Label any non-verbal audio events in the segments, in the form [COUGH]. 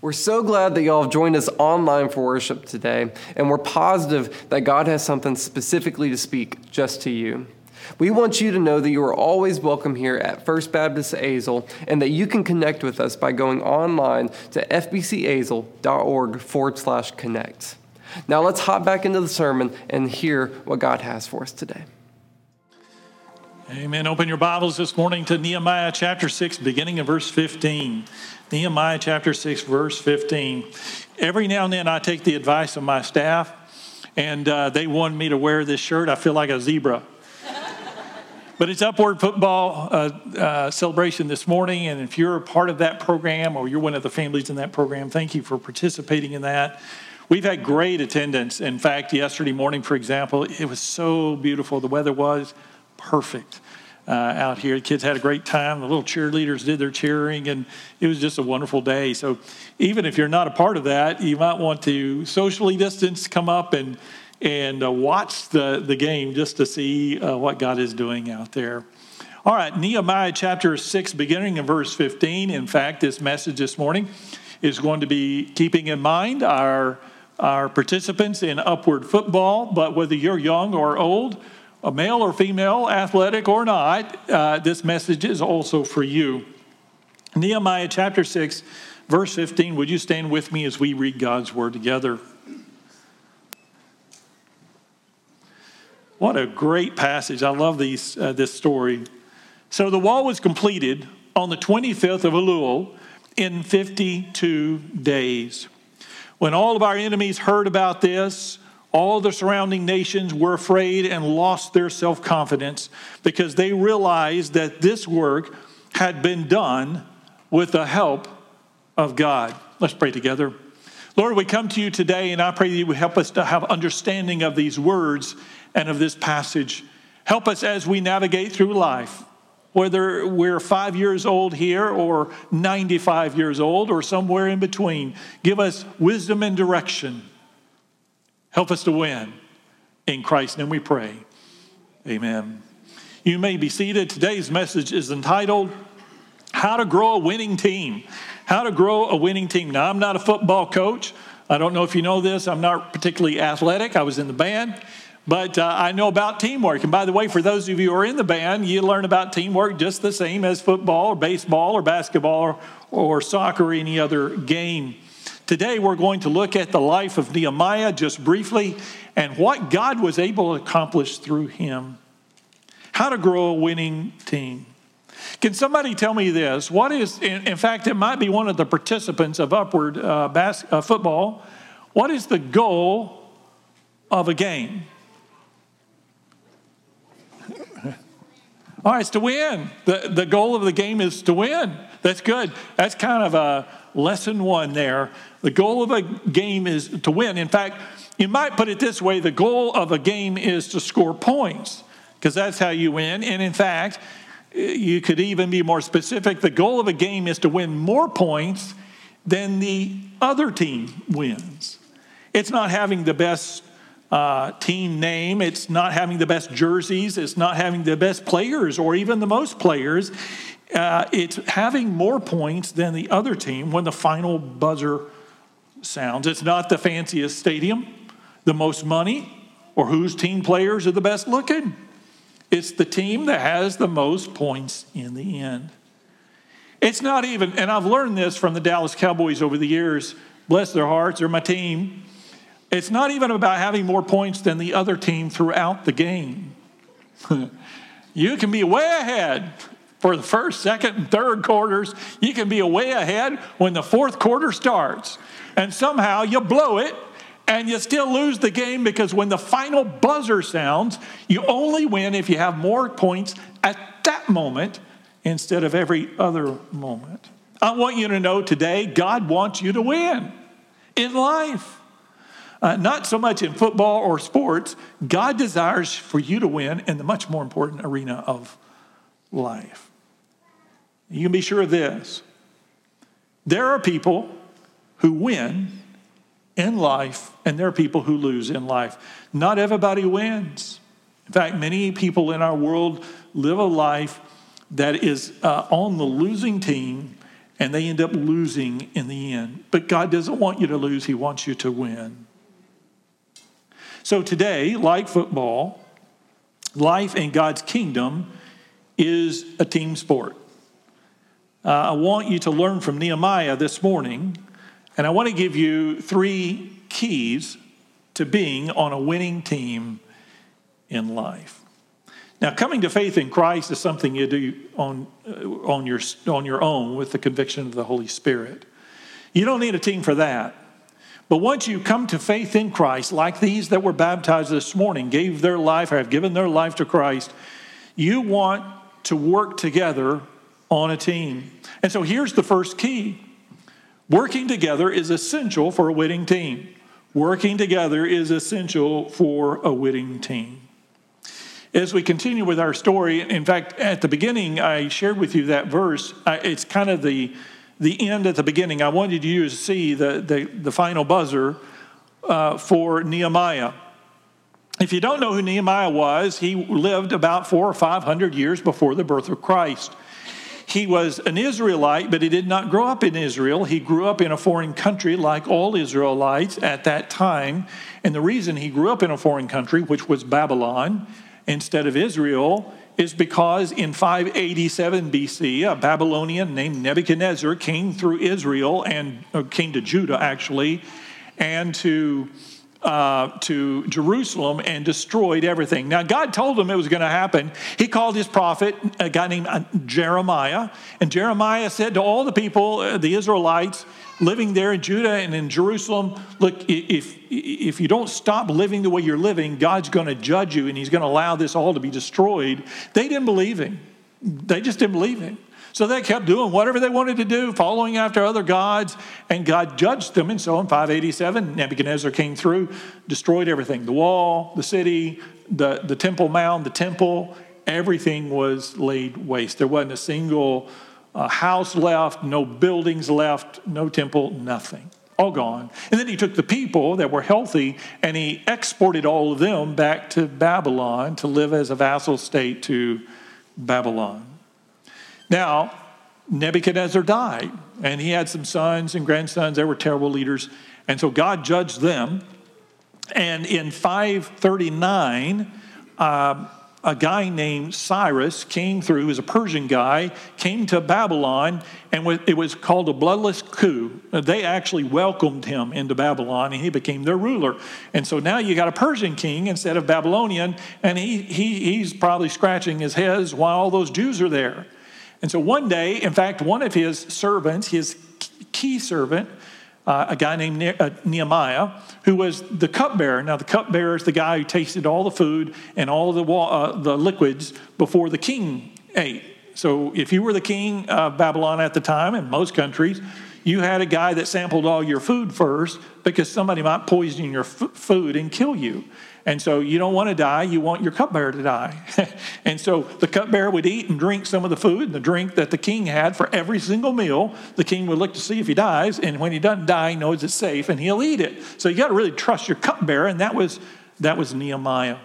We're so glad that y'all have joined us online for worship today, and we're positive that God has something specifically to speak just to you. We want you to know that you are always welcome here at First Baptist Azle and that you can connect with us by going online to fbcazle.org forward slash connect. Now let's hop back into the sermon and hear what God has for us today. Amen. Open your Bibles this morning to Nehemiah chapter 6, beginning in verse 15. Nehemiah chapter 6, verse 15. Every now and then I take the advice of my staff, and uh, they wanted me to wear this shirt. I feel like a zebra. [LAUGHS] but it's Upward Football uh, uh, celebration this morning, and if you're a part of that program or you're one of the families in that program, thank you for participating in that. We've had great attendance. In fact, yesterday morning, for example, it was so beautiful. The weather was perfect uh, out here. The kids had a great time. The little cheerleaders did their cheering, and it was just a wonderful day. So, even if you're not a part of that, you might want to socially distance, come up and and uh, watch the the game just to see uh, what God is doing out there. All right, Nehemiah chapter six, beginning in verse 15. In fact, this message this morning is going to be keeping in mind our our participants in upward football, but whether you're young or old, a male or female, athletic or not, uh, this message is also for you. Nehemiah chapter 6, verse 15. Would you stand with me as we read God's word together? What a great passage. I love these, uh, this story. So the wall was completed on the 25th of Elul in 52 days. When all of our enemies heard about this, all the surrounding nations were afraid and lost their self confidence because they realized that this work had been done with the help of God. Let's pray together. Lord, we come to you today, and I pray that you would help us to have understanding of these words and of this passage. Help us as we navigate through life, whether we're five years old here or 95 years old or somewhere in between. Give us wisdom and direction. Help us to win. In Christ's name we pray. Amen. You may be seated. Today's message is entitled How to Grow a Winning Team. How to Grow a Winning Team. Now, I'm not a football coach. I don't know if you know this. I'm not particularly athletic. I was in the band. But uh, I know about teamwork. And by the way, for those of you who are in the band, you learn about teamwork just the same as football or baseball or basketball or, or soccer or any other game. Today, we're going to look at the life of Nehemiah just briefly and what God was able to accomplish through him. How to grow a winning team. Can somebody tell me this? What is, in, in fact, it might be one of the participants of Upward uh, bas- uh, Football. What is the goal of a game? [LAUGHS] All right, it's to win. The, the goal of the game is to win. That's good. That's kind of a lesson one there. The goal of a game is to win. In fact, you might put it this way the goal of a game is to score points, because that's how you win. And in fact, you could even be more specific. The goal of a game is to win more points than the other team wins. It's not having the best uh, team name, it's not having the best jerseys, it's not having the best players or even the most players uh, it's having more points than the other team when the final buzzer sounds. It's not the fanciest stadium, the most money, or whose team players are the best looking. It's the team that has the most points in the end. It's not even, and I've learned this from the Dallas Cowboys over the years, bless their hearts, they're my team. It's not even about having more points than the other team throughout the game. [LAUGHS] you can be way ahead for the first, second, and third quarters. You can be way ahead when the fourth quarter starts. And somehow you blow it and you still lose the game because when the final buzzer sounds, you only win if you have more points at that moment instead of every other moment. I want you to know today, God wants you to win in life. Uh, not so much in football or sports. God desires for you to win in the much more important arena of life. You can be sure of this there are people who win in life, and there are people who lose in life. Not everybody wins. In fact, many people in our world live a life that is uh, on the losing team, and they end up losing in the end. But God doesn't want you to lose, He wants you to win. So today, like football, life in God's kingdom is a team sport. Uh, I want you to learn from Nehemiah this morning, and I want to give you three keys to being on a winning team in life. Now, coming to faith in Christ is something you do on, uh, on, your, on your own with the conviction of the Holy Spirit. You don't need a team for that. But once you come to faith in Christ, like these that were baptized this morning, gave their life or have given their life to Christ, you want to work together on a team. And so here's the first key working together is essential for a winning team. Working together is essential for a winning team. As we continue with our story, in fact, at the beginning, I shared with you that verse. It's kind of the, the end at the beginning. I wanted you to see the, the, the final buzzer uh, for Nehemiah. If you don't know who Nehemiah was, he lived about four or five hundred years before the birth of Christ. He was an Israelite, but he did not grow up in Israel. He grew up in a foreign country like all Israelites at that time. And the reason he grew up in a foreign country, which was Babylon, instead of Israel is because in 587 BC, a Babylonian named Nebuchadnezzar came through Israel and uh, came to Judah actually, and to uh, to Jerusalem and destroyed everything. Now, God told him it was going to happen. He called his prophet, a guy named uh, Jeremiah, and Jeremiah said to all the people, uh, the Israelites, living there in Judah and in Jerusalem, look, if, if you don't stop living the way you're living, God's going to judge you and he's going to allow this all to be destroyed. They didn't believe him. They just didn't believe him. So they kept doing whatever they wanted to do, following after other gods, and God judged them. And so in 587, Nebuchadnezzar came through, destroyed everything the wall, the city, the, the temple mound, the temple, everything was laid waste. There wasn't a single a house left, no buildings left, no temple, nothing. All gone. And then he took the people that were healthy and he exported all of them back to Babylon to live as a vassal state to Babylon. Now, Nebuchadnezzar died, and he had some sons and grandsons. They were terrible leaders. And so God judged them. And in 539, uh, a guy named Cyrus came through, he was a Persian guy, came to Babylon, and it was called a bloodless coup. They actually welcomed him into Babylon, and he became their ruler. And so now you got a Persian king instead of Babylonian, and he, he, he's probably scratching his head while all those Jews are there. And so one day, in fact, one of his servants, his key servant, uh, a guy named ne- uh, Nehemiah, who was the cupbearer. Now, the cupbearer is the guy who tasted all the food and all the, uh, the liquids before the king ate. So, if you were the king of Babylon at the time, in most countries, you had a guy that sampled all your food first because somebody might poison your f- food and kill you. And so you don't want to die, you want your cupbearer to die. [LAUGHS] and so the cupbearer would eat and drink some of the food and the drink that the king had for every single meal. The king would look to see if he dies, and when he doesn't die, he knows it's safe and he'll eat it. So you got to really trust your cupbearer, and that was that was Nehemiah.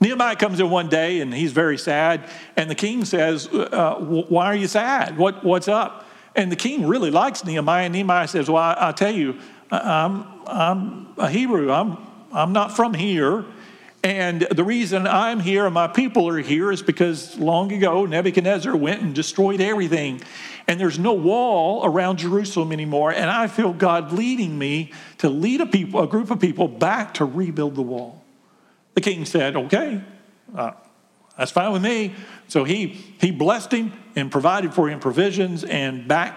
Nehemiah comes in one day and he's very sad, and the king says, uh, "Why are you sad? What, what's up?" And the king really likes Nehemiah. Nehemiah says, "Well, I, I tell you, I'm I'm a Hebrew. I'm I'm not from here." And the reason I'm here and my people are here is because long ago Nebuchadnezzar went and destroyed everything. And there's no wall around Jerusalem anymore. And I feel God leading me to lead a, people, a group of people back to rebuild the wall. The king said, Okay, uh, that's fine with me. So he, he blessed him and provided for him provisions, and back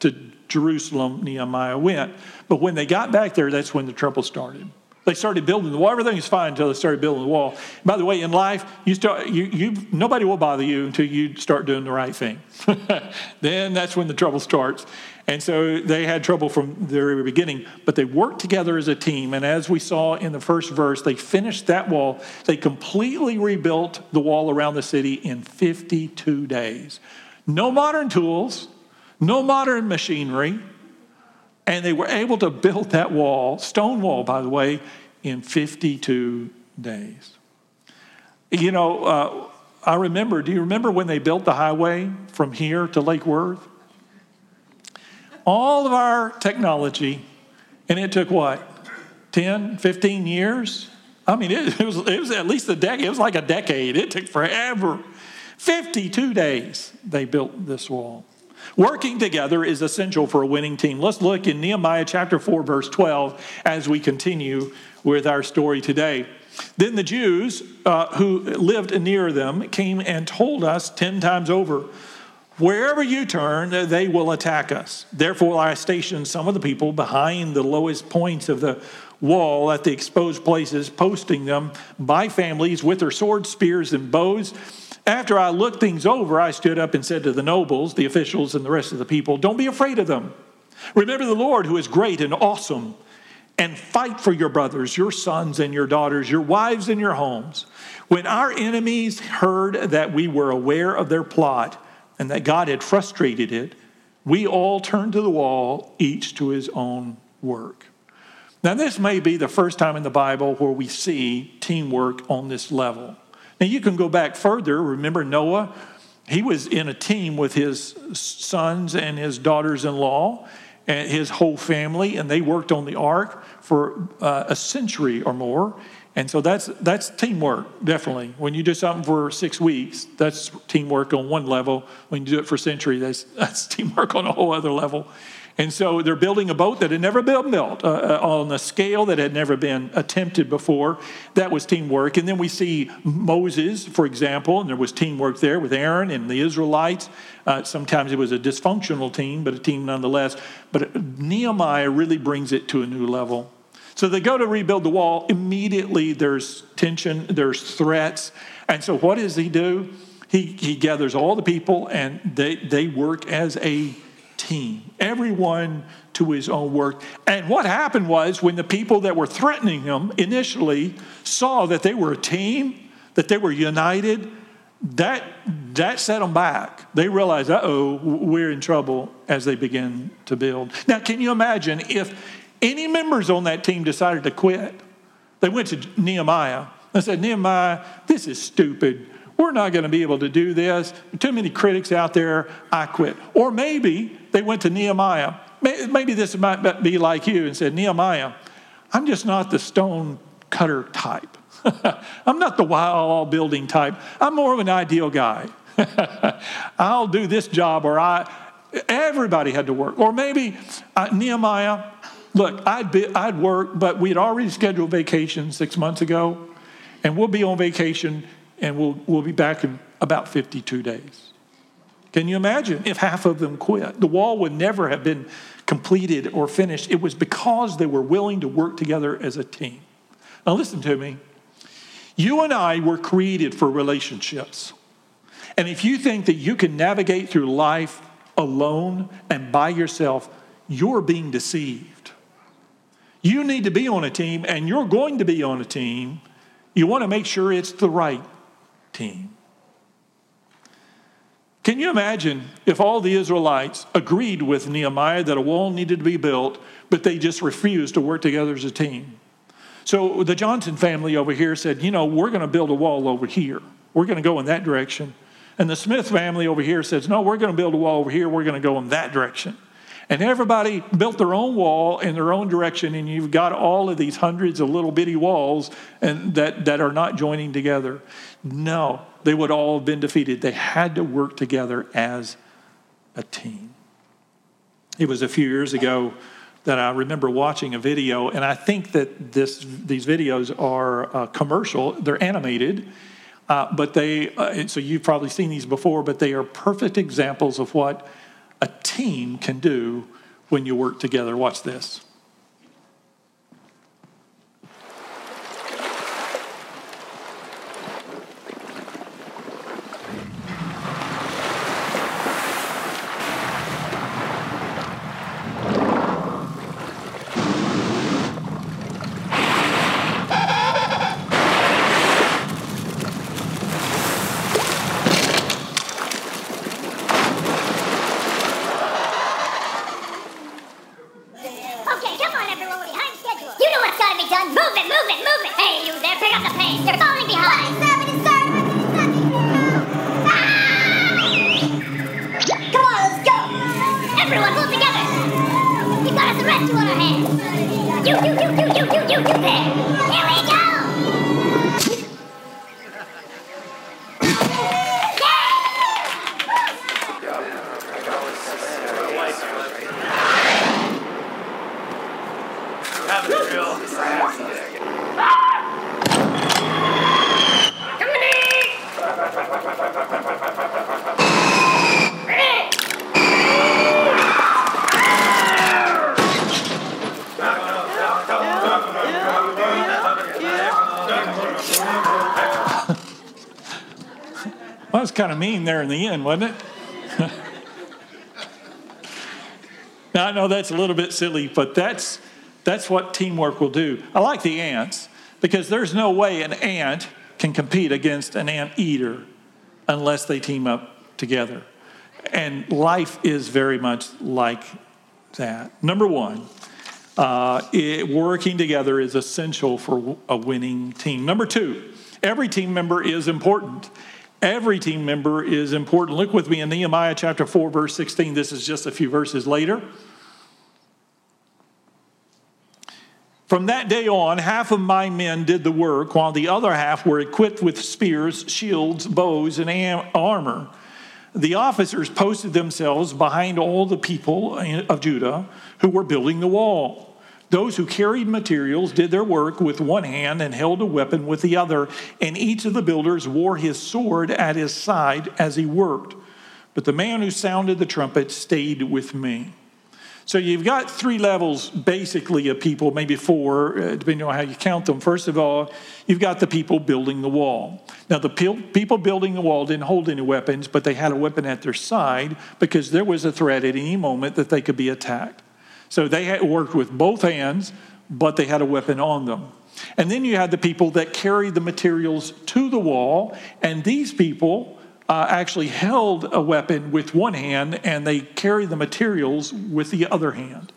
to Jerusalem Nehemiah went. But when they got back there, that's when the trouble started. They started building the wall. Everything was fine until they started building the wall. By the way, in life, you start you, you nobody will bother you until you start doing the right thing. [LAUGHS] then that's when the trouble starts. And so they had trouble from the very beginning, but they worked together as a team. And as we saw in the first verse, they finished that wall. They completely rebuilt the wall around the city in 52 days. No modern tools, no modern machinery, and they were able to build that wall, stone wall, by the way, in 52 days. You know, uh, I remember, do you remember when they built the highway from here to Lake Worth? all of our technology, and it took what, 10, 15 years? I mean, it, it, was, it was at least a decade. It was like a decade. It took forever. 52 days they built this wall. Working together is essential for a winning team. Let's look in Nehemiah chapter 4, verse 12, as we continue with our story today. Then the Jews uh, who lived near them came and told us 10 times over, Wherever you turn, they will attack us. Therefore, I stationed some of the people behind the lowest points of the wall at the exposed places, posting them by families with their swords, spears, and bows. After I looked things over, I stood up and said to the nobles, the officials, and the rest of the people, Don't be afraid of them. Remember the Lord who is great and awesome and fight for your brothers, your sons and your daughters, your wives and your homes. When our enemies heard that we were aware of their plot and that God had frustrated it, we all turned to the wall, each to his own work. Now, this may be the first time in the Bible where we see teamwork on this level. Now, you can go back further. Remember Noah? He was in a team with his sons and his daughters in law and his whole family, and they worked on the ark for uh, a century or more. And so that's that's teamwork, definitely. When you do something for six weeks, that's teamwork on one level. When you do it for a century, that's [LAUGHS] that's teamwork on a whole other level. And so they're building a boat that had never been built uh, uh, on a scale that had never been attempted before. That was teamwork. And then we see Moses, for example, and there was teamwork there with Aaron and the Israelites. Uh, sometimes it was a dysfunctional team, but a team nonetheless. But Nehemiah really brings it to a new level. So they go to rebuild the wall. Immediately there's tension, there's threats. And so what does he do? He, he gathers all the people and they, they work as a team, everyone to his own work. And what happened was when the people that were threatening him initially saw that they were a team, that they were united, that, that set them back. They realized, uh oh, we're in trouble as they begin to build. Now, can you imagine if any members on that team decided to quit? They went to Nehemiah and said, Nehemiah, this is stupid. We're not going to be able to do this. Too many critics out there. I quit. Or maybe they went to Nehemiah. Maybe this might be like you and said, Nehemiah, I'm just not the stone cutter type. [LAUGHS] I'm not the wall building type. I'm more of an ideal guy. [LAUGHS] I'll do this job, or I. Everybody had to work. Or maybe uh, Nehemiah, look, I'd, be, I'd work, but we'd already scheduled vacation six months ago, and we'll be on vacation and we'll, we'll be back in about 52 days. Can you imagine if half of them quit? The wall would never have been completed or finished. It was because they were willing to work together as a team. Now, listen to me. You and I were created for relationships. And if you think that you can navigate through life alone and by yourself, you're being deceived. You need to be on a team, and you're going to be on a team. You want to make sure it's the right team. Can you imagine if all the Israelites agreed with Nehemiah that a wall needed to be built, but they just refused to work together as a team? So the Johnson family over here said, you know, we're going to build a wall over here. We're going to go in that direction. And the Smith family over here says, no, we're going to build a wall over here. We're going to go in that direction. And everybody built their own wall in their own direction, and you've got all of these hundreds of little bitty walls and that, that are not joining together. No, they would all have been defeated. They had to work together as a team. It was a few years ago that I remember watching a video, and I think that this, these videos are uh, commercial, they're animated. Uh, but they, uh, so you've probably seen these before, but they are perfect examples of what a team can do when you work together. Watch this. Well, that's kind of mean there in the end, wasn't it? now, I know that's a little bit silly, but that's, that's what teamwork will do. I like the ants because there's no way an ant can compete against an ant eater unless they team up together. And life is very much like that. Number one, uh, it, working together is essential for a winning team. Number two, every team member is important. Every team member is important. Look with me in Nehemiah chapter 4, verse 16. This is just a few verses later. From that day on, half of my men did the work, while the other half were equipped with spears, shields, bows, and armor. The officers posted themselves behind all the people of Judah who were building the wall. Those who carried materials did their work with one hand and held a weapon with the other, and each of the builders wore his sword at his side as he worked. But the man who sounded the trumpet stayed with me. So you've got three levels basically of people, maybe four, uh, depending on how you count them. First of all, you've got the people building the wall. Now, the people building the wall didn't hold any weapons, but they had a weapon at their side because there was a threat at any moment that they could be attacked. So they worked with both hands, but they had a weapon on them. And then you had the people that carried the materials to the wall, and these people uh, actually held a weapon with one hand and they carried the materials with the other hand.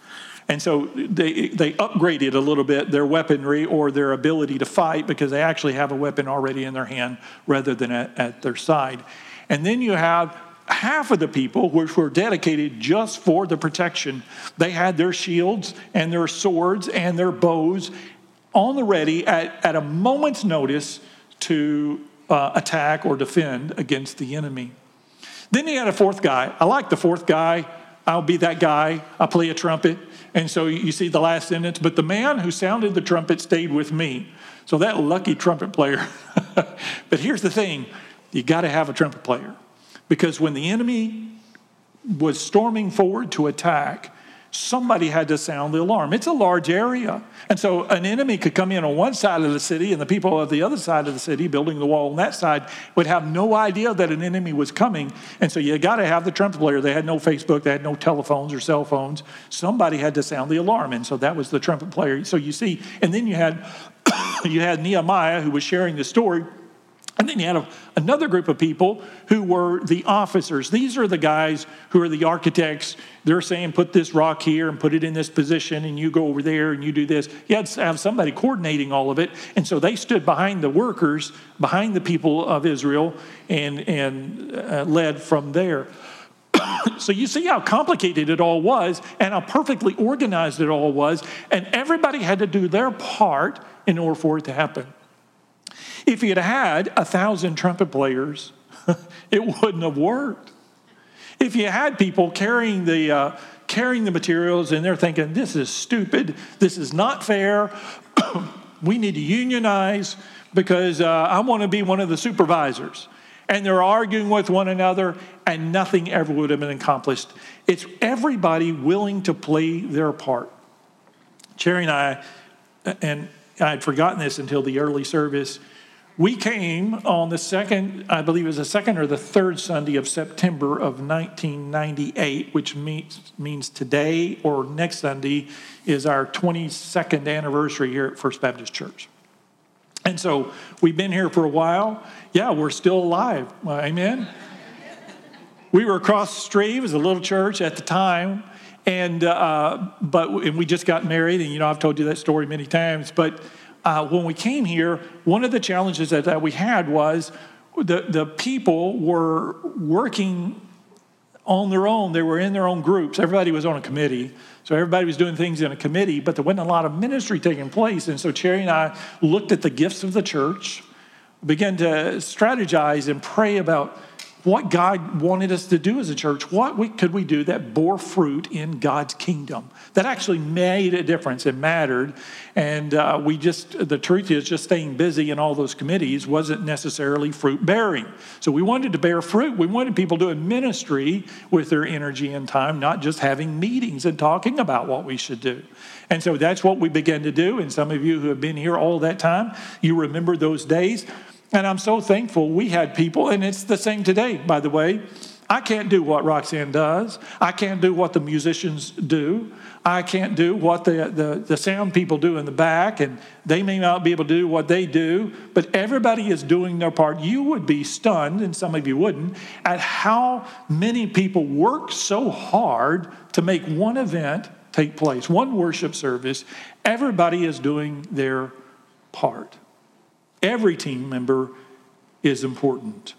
And so they, they upgraded a little bit their weaponry or their ability to fight because they actually have a weapon already in their hand rather than at, at their side. And then you have half of the people, which were dedicated just for the protection, they had their shields and their swords and their bows on the ready at, at a moment's notice to uh, attack or defend against the enemy. Then he had a fourth guy. I like the fourth guy. I'll be that guy. I play a trumpet. And so you see the last sentence, but the man who sounded the trumpet stayed with me. So that lucky trumpet player. [LAUGHS] but here's the thing you got to have a trumpet player. Because when the enemy was storming forward to attack, somebody had to sound the alarm. It's a large area. And so an enemy could come in on one side of the city, and the people of the other side of the city, building the wall on that side, would have no idea that an enemy was coming. And so you got to have the trumpet player. They had no Facebook, they had no telephones or cell phones. Somebody had to sound the alarm. And so that was the trumpet player. So you see, and then you had [COUGHS] you had Nehemiah who was sharing the story and then you had a, another group of people who were the officers. These are the guys who are the architects. They're saying, put this rock here and put it in this position, and you go over there and you do this. You had to have somebody coordinating all of it. And so they stood behind the workers, behind the people of Israel, and, and uh, led from there. [COUGHS] so you see how complicated it all was and how perfectly organized it all was. And everybody had to do their part in order for it to happen. If he had had a thousand trumpet players, [LAUGHS] it wouldn't have worked. If you had people carrying the uh, carrying the materials and they're thinking this is stupid, this is not fair, [CLEARS THROAT] we need to unionize because uh, I want to be one of the supervisors. And they're arguing with one another, and nothing ever would have been accomplished. It's everybody willing to play their part. Cherry and I, and I had forgotten this until the early service we came on the second, I believe it was the second or the third Sunday of September of 1998, which means, means today or next Sunday is our 22nd anniversary here at First Baptist Church. And so we've been here for a while. Yeah, we're still alive. Amen. we were across the street. It was a little church at the time. And, uh, but, and we just got married. And, you know, I've told you that story many times. But, uh, when we came here, one of the challenges that, that we had was the, the people were working on their own. They were in their own groups. Everybody was on a committee. So everybody was doing things in a committee, but there wasn't a lot of ministry taking place. And so Cherry and I looked at the gifts of the church, began to strategize and pray about what God wanted us to do as a church. What we, could we do that bore fruit in God's kingdom? That actually made a difference. It mattered. And uh, we just, the truth is, just staying busy in all those committees wasn't necessarily fruit bearing. So we wanted to bear fruit. We wanted people doing ministry with their energy and time, not just having meetings and talking about what we should do. And so that's what we began to do. And some of you who have been here all that time, you remember those days. And I'm so thankful we had people, and it's the same today, by the way. I can't do what Roxanne does. I can't do what the musicians do. I can't do what the, the, the, sound people do in the back, and they may not be able to do what they do, but everybody is doing their part. You would be stunned, and some of you wouldn't, at how many people work so hard to make one event take place, one worship service. Everybody is doing their part. Every team member is important.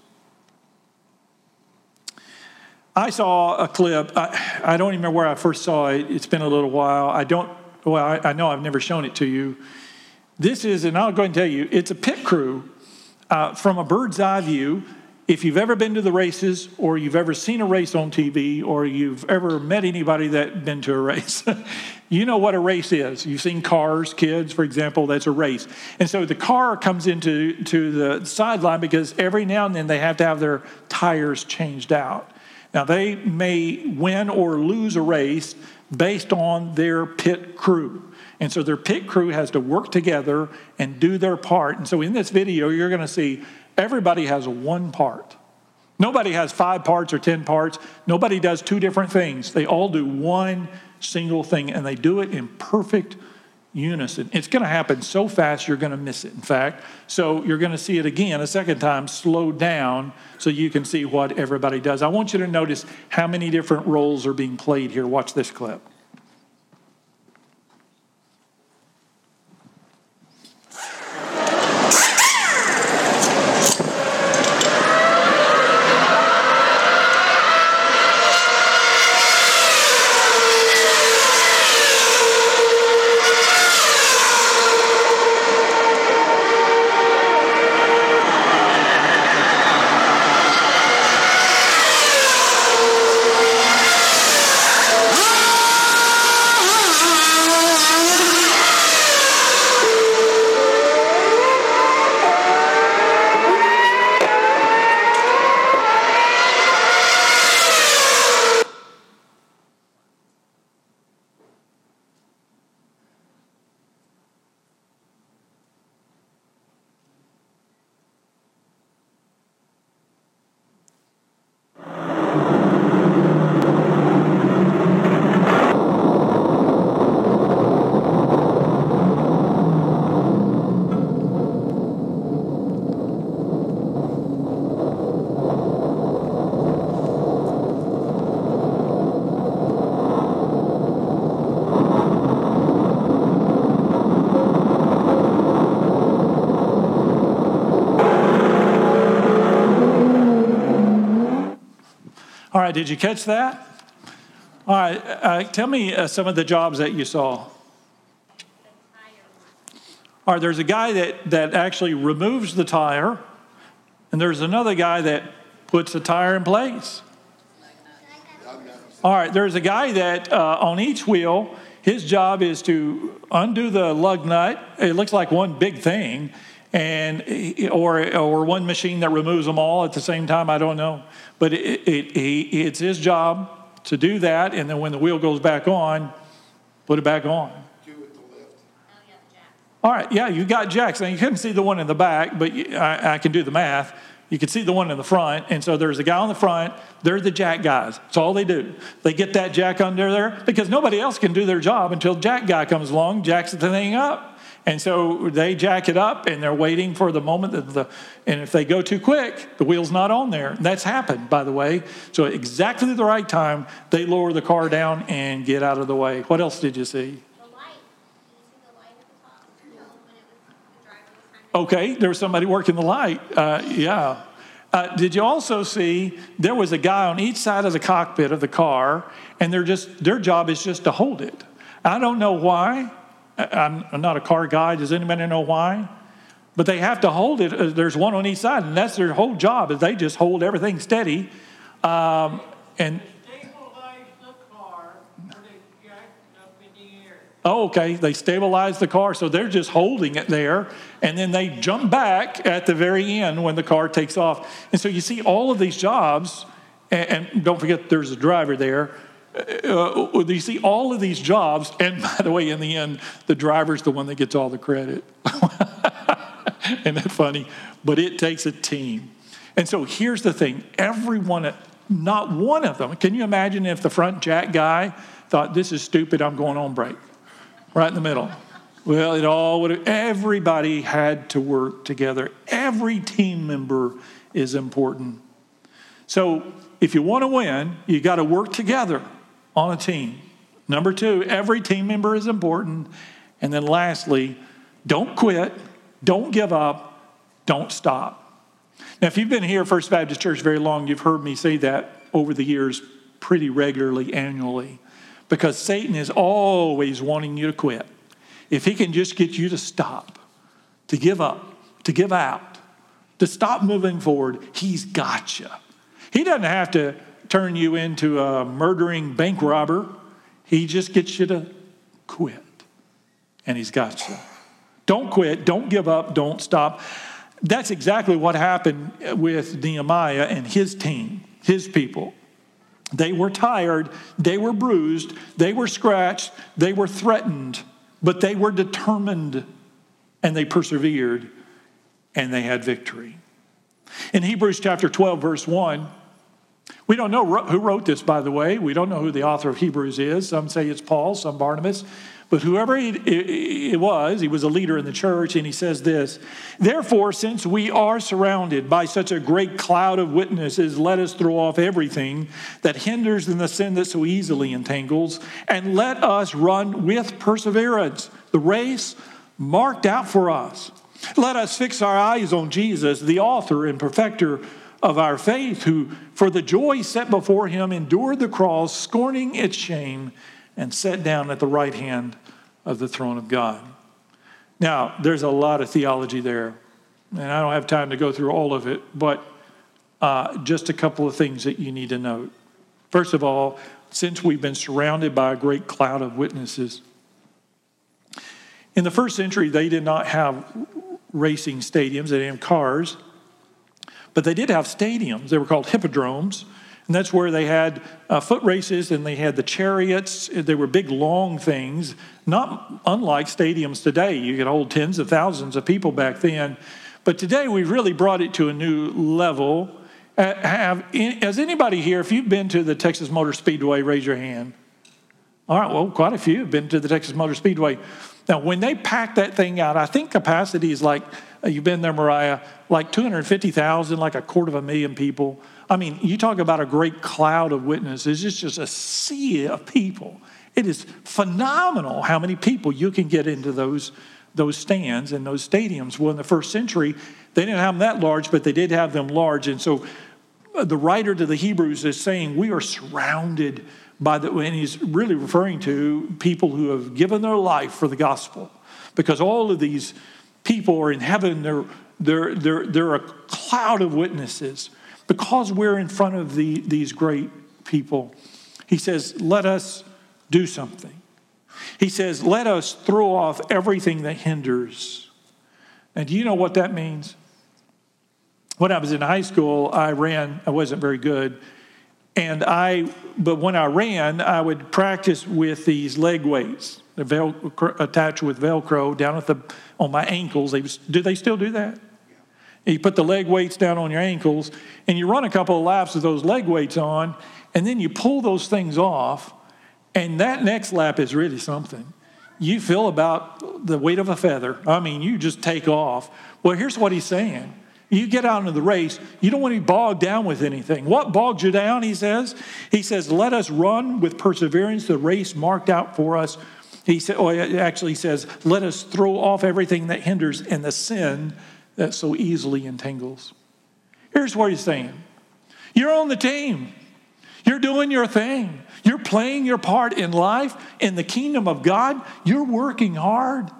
I saw a clip. I, I, don't remember where I first saw it. It's been a little while. I don't, well, I, I know I've never shown it to you. This is, and I'll go ahead and tell you, it's a pit crew uh, from a bird's eye view if you've ever been to the races or you've ever seen a race on TV or you've ever met anybody that's been to a race, [LAUGHS] you know what a race is. You've seen cars, kids, for example, that's a race. And so the car comes into to the sideline because every now and then they have to have their tires changed out. Now, they may win or lose a race based on their pit crew. And so their pit crew has to work together and do their part. And so in this video, you're going to see Everybody has one part. Nobody has five parts or 10 parts. Nobody does two different things. They all do one single thing, and they do it in perfect unison. It's going to happen so fast you're going to miss it, in fact. So you're going to see it again a second time, slow down, so you can see what everybody does. I want you to notice how many different roles are being played here. Watch this clip. Right, did you catch that? All right, uh, tell me uh, some of the jobs that you saw. All right, there's a guy that, that actually removes the tire, and there's another guy that puts the tire in place. All right, there's a guy that uh, on each wheel, his job is to undo the lug nut. It looks like one big thing, and or or one machine that removes them all at the same time. I don't know, but it, it, it's his job to do that, and then when the wheel goes back on, put it back on. Oh, all right, yeah, you got jacks. Now you couldn't see the one in the back, but I, I can do the math. You can see the one in the front, and so there's a guy on the front. They're the jack guys. That's all they do. They get that jack under there because nobody else can do their job until jack guy comes along, jacks the thing up. And so they jack it up and they're waiting for the moment that the, and if they go too quick, the wheel's not on there. That's happened, by the way. So exactly the right time, they lower the car down and get out of the way. What else did you see? The light. Okay, there was somebody working the light. Uh, yeah. Uh, did you also see there was a guy on each side of the cockpit of the car, and they're just their job is just to hold it. I don't know why. I'm not a car guy. Does anybody know why? But they have to hold it. uh, There's one on each side, and that's their whole job. Is they just hold everything steady, um, and Stabilize the car or they jack up in the air. Oh, okay. They stabilize the car, so they're just holding it there, and then they jump back at the very end when the car takes off. And so you see all of these jobs, and, and don't forget there's a driver there. Uh, you see all of these jobs, and by the way, in the end, the driver's the one that gets all the credit. [LAUGHS] Isn't that funny? But it takes a team. And so here's the thing everyone, not one of them, can you imagine if the front jack guy thought, this is stupid, I'm going on break? right in the middle. Well, it all would everybody had to work together. Every team member is important. So, if you want to win, you got to work together on a team. Number 2, every team member is important. And then lastly, don't quit, don't give up, don't stop. Now, if you've been here First Baptist Church very long, you've heard me say that over the years pretty regularly, annually, because Satan is always wanting you to quit. If he can just get you to stop, to give up, to give out, to stop moving forward, he's got you. He doesn't have to turn you into a murdering bank robber, he just gets you to quit. And he's got you. Don't quit, don't give up, don't stop. That's exactly what happened with Nehemiah and his team, his people. They were tired, they were bruised, they were scratched, they were threatened, but they were determined and they persevered and they had victory. In Hebrews chapter 12, verse 1, we don't know who wrote this, by the way. We don't know who the author of Hebrews is. Some say it's Paul, some Barnabas. But whoever it was, he was a leader in the church, and he says this Therefore, since we are surrounded by such a great cloud of witnesses, let us throw off everything that hinders and the sin that so easily entangles, and let us run with perseverance the race marked out for us. Let us fix our eyes on Jesus, the author and perfecter of our faith, who, for the joy set before him, endured the cross, scorning its shame, and sat down at the right hand of the throne of God. Now, there's a lot of theology there, and I don't have time to go through all of it, but uh, just a couple of things that you need to note. First of all, since we've been surrounded by a great cloud of witnesses, in the first century, they did not have racing stadiums, they didn't have cars, but they did have stadiums. They were called hippodromes. And that's where they had uh, foot races and they had the chariots. They were big, long things, not unlike stadiums today. You could hold tens of thousands of people back then. But today we've really brought it to a new level. Uh, have, has anybody here, if you've been to the Texas Motor Speedway, raise your hand? All right, well, quite a few have been to the Texas Motor Speedway. Now, when they pack that thing out, I think capacity is like, uh, you've been there, Mariah, like 250,000, like a quarter of a million people. I mean, you talk about a great cloud of witnesses. It's just a sea of people. It is phenomenal how many people you can get into those, those stands and those stadiums. Well, in the first century, they didn't have them that large, but they did have them large. And so uh, the writer to the Hebrews is saying, We are surrounded by the, and he's really referring to people who have given their life for the gospel. Because all of these people are in heaven, they're, they're, they're, they're a cloud of witnesses because we're in front of the, these great people, he says, let us do something. He says, let us throw off everything that hinders. And do you know what that means? When I was in high school, I ran, I wasn't very good. And I, but when I ran, I would practice with these leg weights, attached with Velcro down at the, on my ankles. They, do they still do that? You put the leg weights down on your ankles, and you run a couple of laps with those leg weights on, and then you pull those things off, and that next lap is really something. You feel about the weight of a feather. I mean, you just take off. Well, here's what he's saying. You get out into the race, you don't want to be bogged down with anything. What bogs you down, he says? He says, Let us run with perseverance the race marked out for us. He said, oh, actually says, Let us throw off everything that hinders and the sin that so easily entangles. Here's what he's saying You're on the team, you're doing your thing, you're playing your part in life, in the kingdom of God, you're working hard.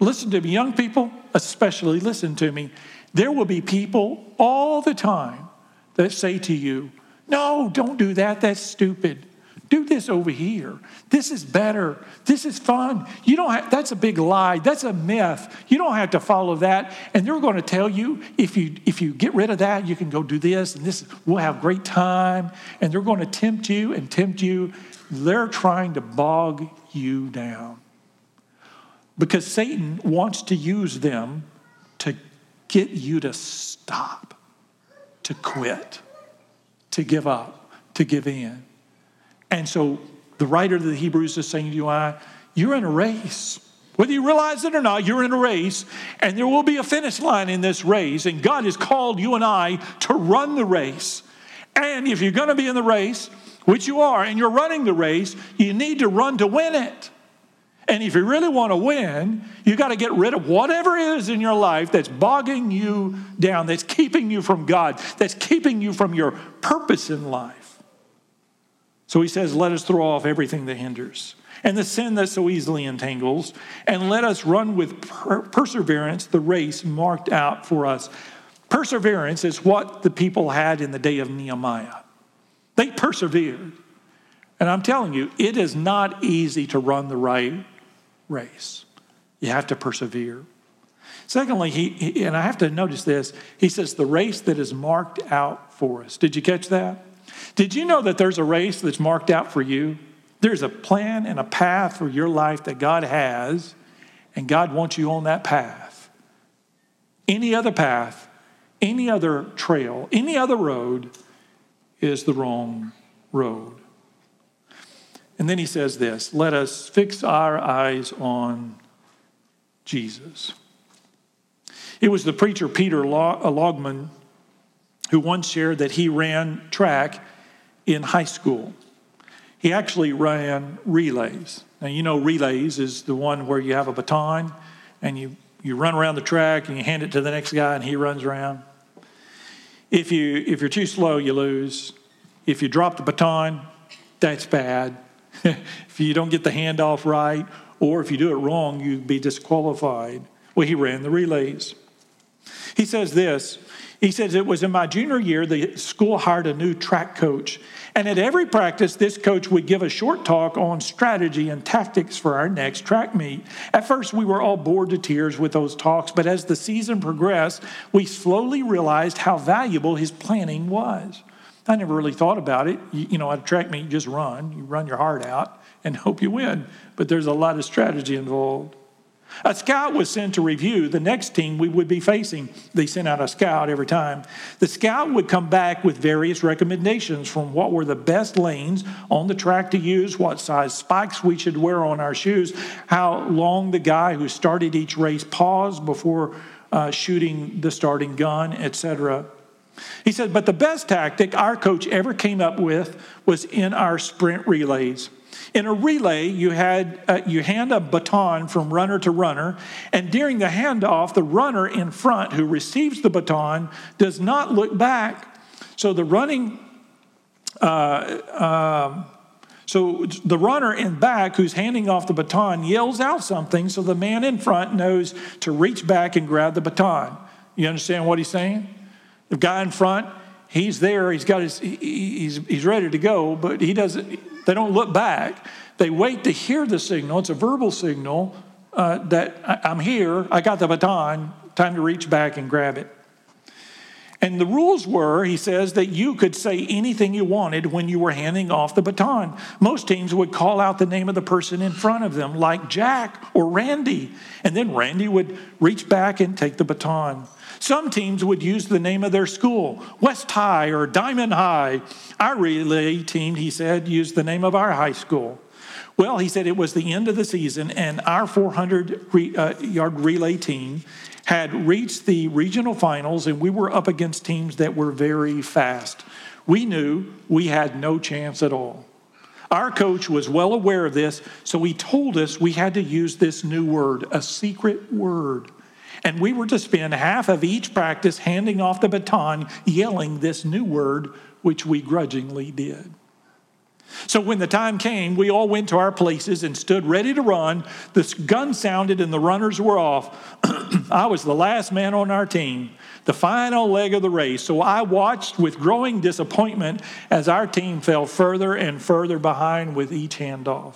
Listen to me, young people, especially listen to me. There will be people all the time that say to you, No, don't do that, that's stupid. Do this over here. This is better. This is fun. You don't have, that's a big lie. That's a myth. You don't have to follow that. And they're going to tell you if you if you get rid of that, you can go do this and this we'll have great time. And they're going to tempt you and tempt you. They're trying to bog you down. Because Satan wants to use them get you to stop, to quit, to give up, to give in. And so the writer of the Hebrews is saying to you, I, you're in a race. Whether you realize it or not, you're in a race, and there will be a finish line in this race. And God has called you and I to run the race. And if you're going to be in the race, which you are, and you're running the race, you need to run to win it. And if you really want to win, you got to get rid of whatever is in your life that's bogging you down, that's keeping you from God, that's keeping you from your purpose in life. So he says, Let us throw off everything that hinders and the sin that so easily entangles, and let us run with per- perseverance the race marked out for us. Perseverance is what the people had in the day of Nehemiah. They persevered. And I'm telling you, it is not easy to run the right race. You have to persevere. Secondly, he, he, and I have to notice this, he says, the race that is marked out for us. Did you catch that? Did you know that there's a race that's marked out for you? There's a plan and a path for your life that God has, and God wants you on that path. Any other path, any other trail, any other road is the wrong road. And then he says this let us fix our eyes on Jesus. It was the preacher Peter uh, Logman who once shared that he ran track in high school. He actually ran relays. Now, you know, relays is the one where you have a baton and you, you run around the track and you hand it to the next guy and he runs around. If, you, if you're too slow, you lose. If you drop the baton, that's bad. [LAUGHS] if you don't get the handoff right, or if you do it wrong, you'd be disqualified. Well, he ran the relays. He says this he says, It was in my junior year, the school hired a new track coach. And at every practice, this coach would give a short talk on strategy and tactics for our next track meet. At first, we were all bored to tears with those talks, but as the season progressed, we slowly realized how valuable his planning was. I never really thought about it. You, you know, at a track meet, you just run. You run your heart out and [LAUGHS] hope you win. But there's a lot of strategy involved. A scout was sent to review the next team we would be facing. They sent out a scout every time. The scout would come back with various recommendations from what were the best lanes on the track to use, what size spikes we should wear on our shoes, how long the guy who started each race paused before uh, shooting the starting gun, etc. He said, but the best tactic our coach ever came up with was in our sprint relays. In a relay, you, had, uh, you hand a baton from runner to runner, and during the handoff, the runner in front who receives the baton does not look back. So the running, uh, um, so the runner in back who's handing off the baton yells out something, so the man in front knows to reach back and grab the baton. You understand what he's saying? The guy in front, he's there, he's got his, he's, he's ready to go, but he doesn't they don't look back. They wait to hear the signal. It's a verbal signal uh, that I'm here, I got the baton, time to reach back and grab it. And the rules were, he says, that you could say anything you wanted when you were handing off the baton. Most teams would call out the name of the person in front of them, like Jack or Randy. And then Randy would reach back and take the baton. Some teams would use the name of their school, West High or Diamond High. Our relay team, he said, used the name of our high school. Well, he said it was the end of the season, and our 400 uh, yard relay team had reached the regional finals, and we were up against teams that were very fast. We knew we had no chance at all. Our coach was well aware of this, so he told us we had to use this new word, a secret word. And we were to spend half of each practice handing off the baton, yelling this new word, which we grudgingly did. So when the time came, we all went to our places and stood ready to run. The gun sounded and the runners were off. [CLEARS THROAT] I was the last man on our team, the final leg of the race. So I watched with growing disappointment as our team fell further and further behind with each handoff.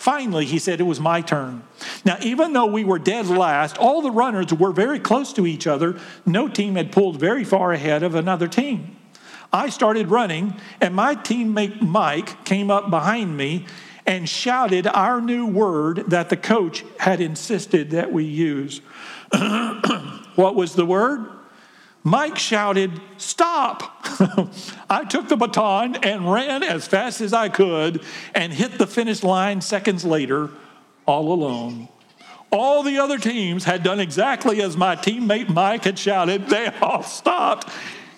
Finally, he said it was my turn. Now, even though we were dead last, all the runners were very close to each other. No team had pulled very far ahead of another team. I started running, and my teammate Mike came up behind me and shouted our new word that the coach had insisted that we use. [CLEARS THROAT] what was the word? Mike shouted, Stop! [LAUGHS] I took the baton and ran as fast as I could and hit the finish line seconds later, all alone. All the other teams had done exactly as my teammate Mike had shouted. They all stopped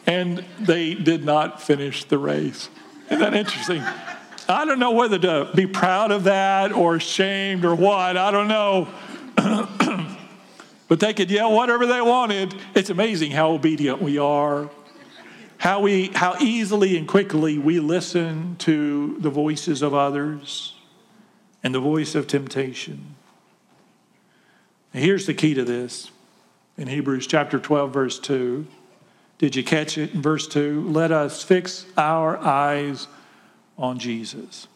and they did not finish the race. Isn't that interesting? I don't know whether to be proud of that or ashamed or what. I don't know. [CLEARS THROAT] but they could yell whatever they wanted. It's amazing how obedient we are, how, we, how easily and quickly we listen to the voices of others and the voice of temptation. here's the key to this in Hebrews chapter 12, verse 2. Did you catch it in verse 2? Let us fix our eyes on Jesus.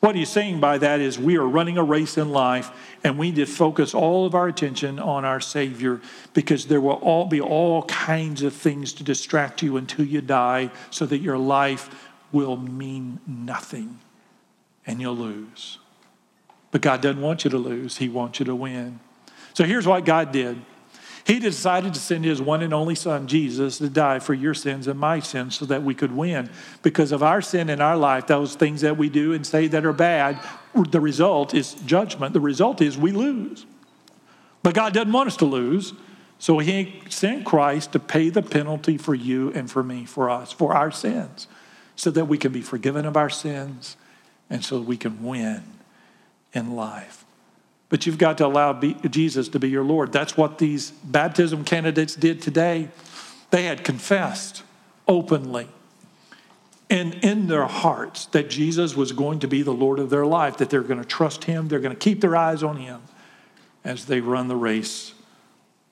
What he's saying by that is we are running a race in life and we need to focus all of our attention on our Savior because there will all be all kinds of things to distract you until you die so that your life will mean nothing and you'll lose. But God doesn't want you to lose, He wants you to win. So here's what God did he decided to send his one and only son, Jesus, to die for your sins and my sins so that we could win. Because of our sin in our life, those things that we do and say that are bad, the result is judgment. The result is we lose. But God doesn't want us to lose. So he sent Christ to pay the penalty for you and for me, for us, for our sins, so that we can be forgiven of our sins and so we can win in life. But you've got to allow Jesus to be your Lord. That's what these baptism candidates did today. They had confessed openly and in their hearts that Jesus was going to be the Lord of their life, that they're going to trust Him, they're going to keep their eyes on Him as they run the race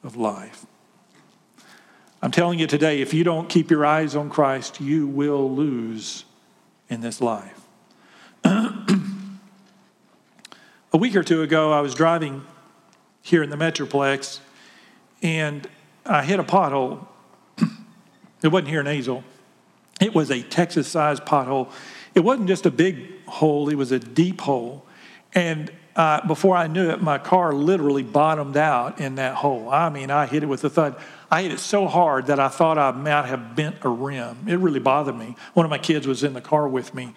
of life. I'm telling you today, if you don't keep your eyes on Christ, you will lose in this life. [CLEARS THROAT] A week or two ago, I was driving here in the Metroplex and I hit a pothole. [CLEARS THROAT] it wasn't here in Azle, it was a Texas sized pothole. It wasn't just a big hole, it was a deep hole. And uh, before I knew it, my car literally bottomed out in that hole. I mean, I hit it with a thud. I hit it so hard that I thought I might have bent a rim. It really bothered me. One of my kids was in the car with me.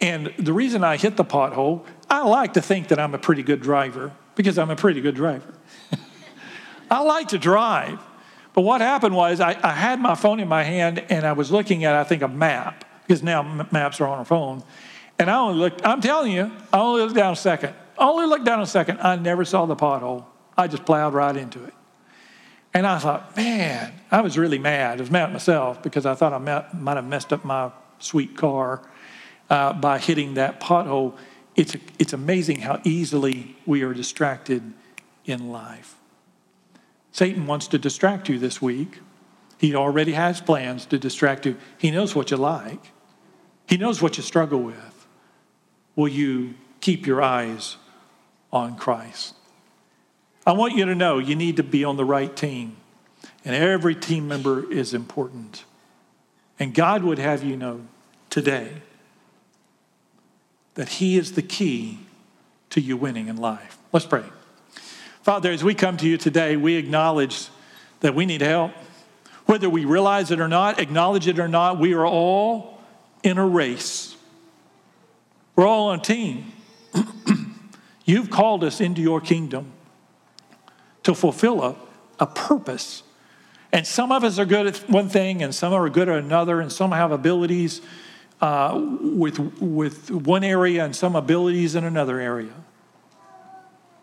And the reason I hit the pothole, I like to think that I'm a pretty good driver because I'm a pretty good driver. [LAUGHS] I like to drive. But what happened was I, I, had my phone in my hand and I was looking at, I think, a map because now maps are on a phone. And I only looked, I'm telling you, I only looked down a second. I only looked down a second. I never saw the pothole. I just plowed right into it. And I thought, man, I was really mad. I was mad at myself because I thought I might have messed up my sweet car uh, by hitting that pothole. It's, it's amazing how easily we are distracted in life. Satan wants to distract you this week. He already has plans to distract you. He knows what you like, he knows what you struggle with. Will you keep your eyes on Christ? I want you to know you need to be on the right team, and every team member is important. And God would have you know today that He is the key to you winning in life. Let's pray. Father, as we come to you today, we acknowledge that we need help. Whether we realize it or not, acknowledge it or not, we are all in a race. We're all on a team. [CLEARS THROAT] You've called us into your kingdom to fulfill a, a purpose. And some of us are good at one thing, and some are good at another, and some have abilities uh, with, with one area and some abilities in another area.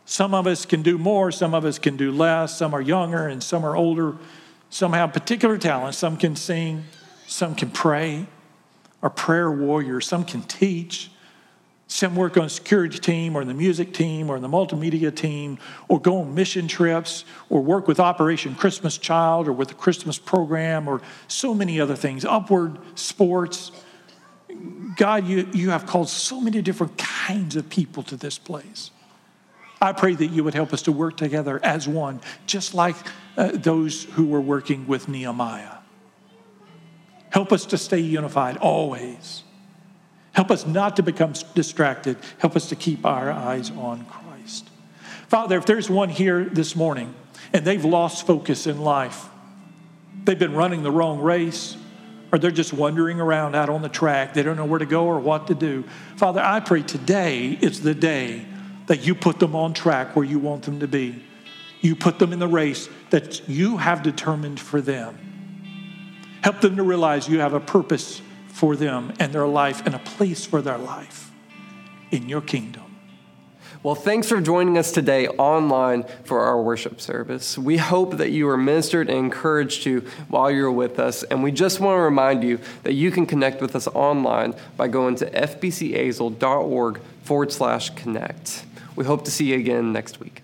Some of us can do more, some of us can do less. Some are younger and some are older. Some have particular talents. Some can sing, some can pray, are prayer warriors, some can teach. Some work on security team or the music team or the multimedia team or go on mission trips or work with Operation Christmas Child or with the Christmas program or so many other things, upward sports. God, you, you have called so many different kinds of people to this place. I pray that you would help us to work together as one, just like uh, those who were working with Nehemiah. Help us to stay unified always. Help us not to become distracted. Help us to keep our eyes on Christ. Father, if there's one here this morning and they've lost focus in life, they've been running the wrong race, or they're just wandering around out on the track, they don't know where to go or what to do. Father, I pray today is the day that you put them on track where you want them to be. You put them in the race that you have determined for them. Help them to realize you have a purpose for them and their life and a place for their life in your kingdom. Well, thanks for joining us today online for our worship service. We hope that you were ministered and encouraged to while you're with us. And we just want to remind you that you can connect with us online by going to fbcazle.org forward slash connect. We hope to see you again next week.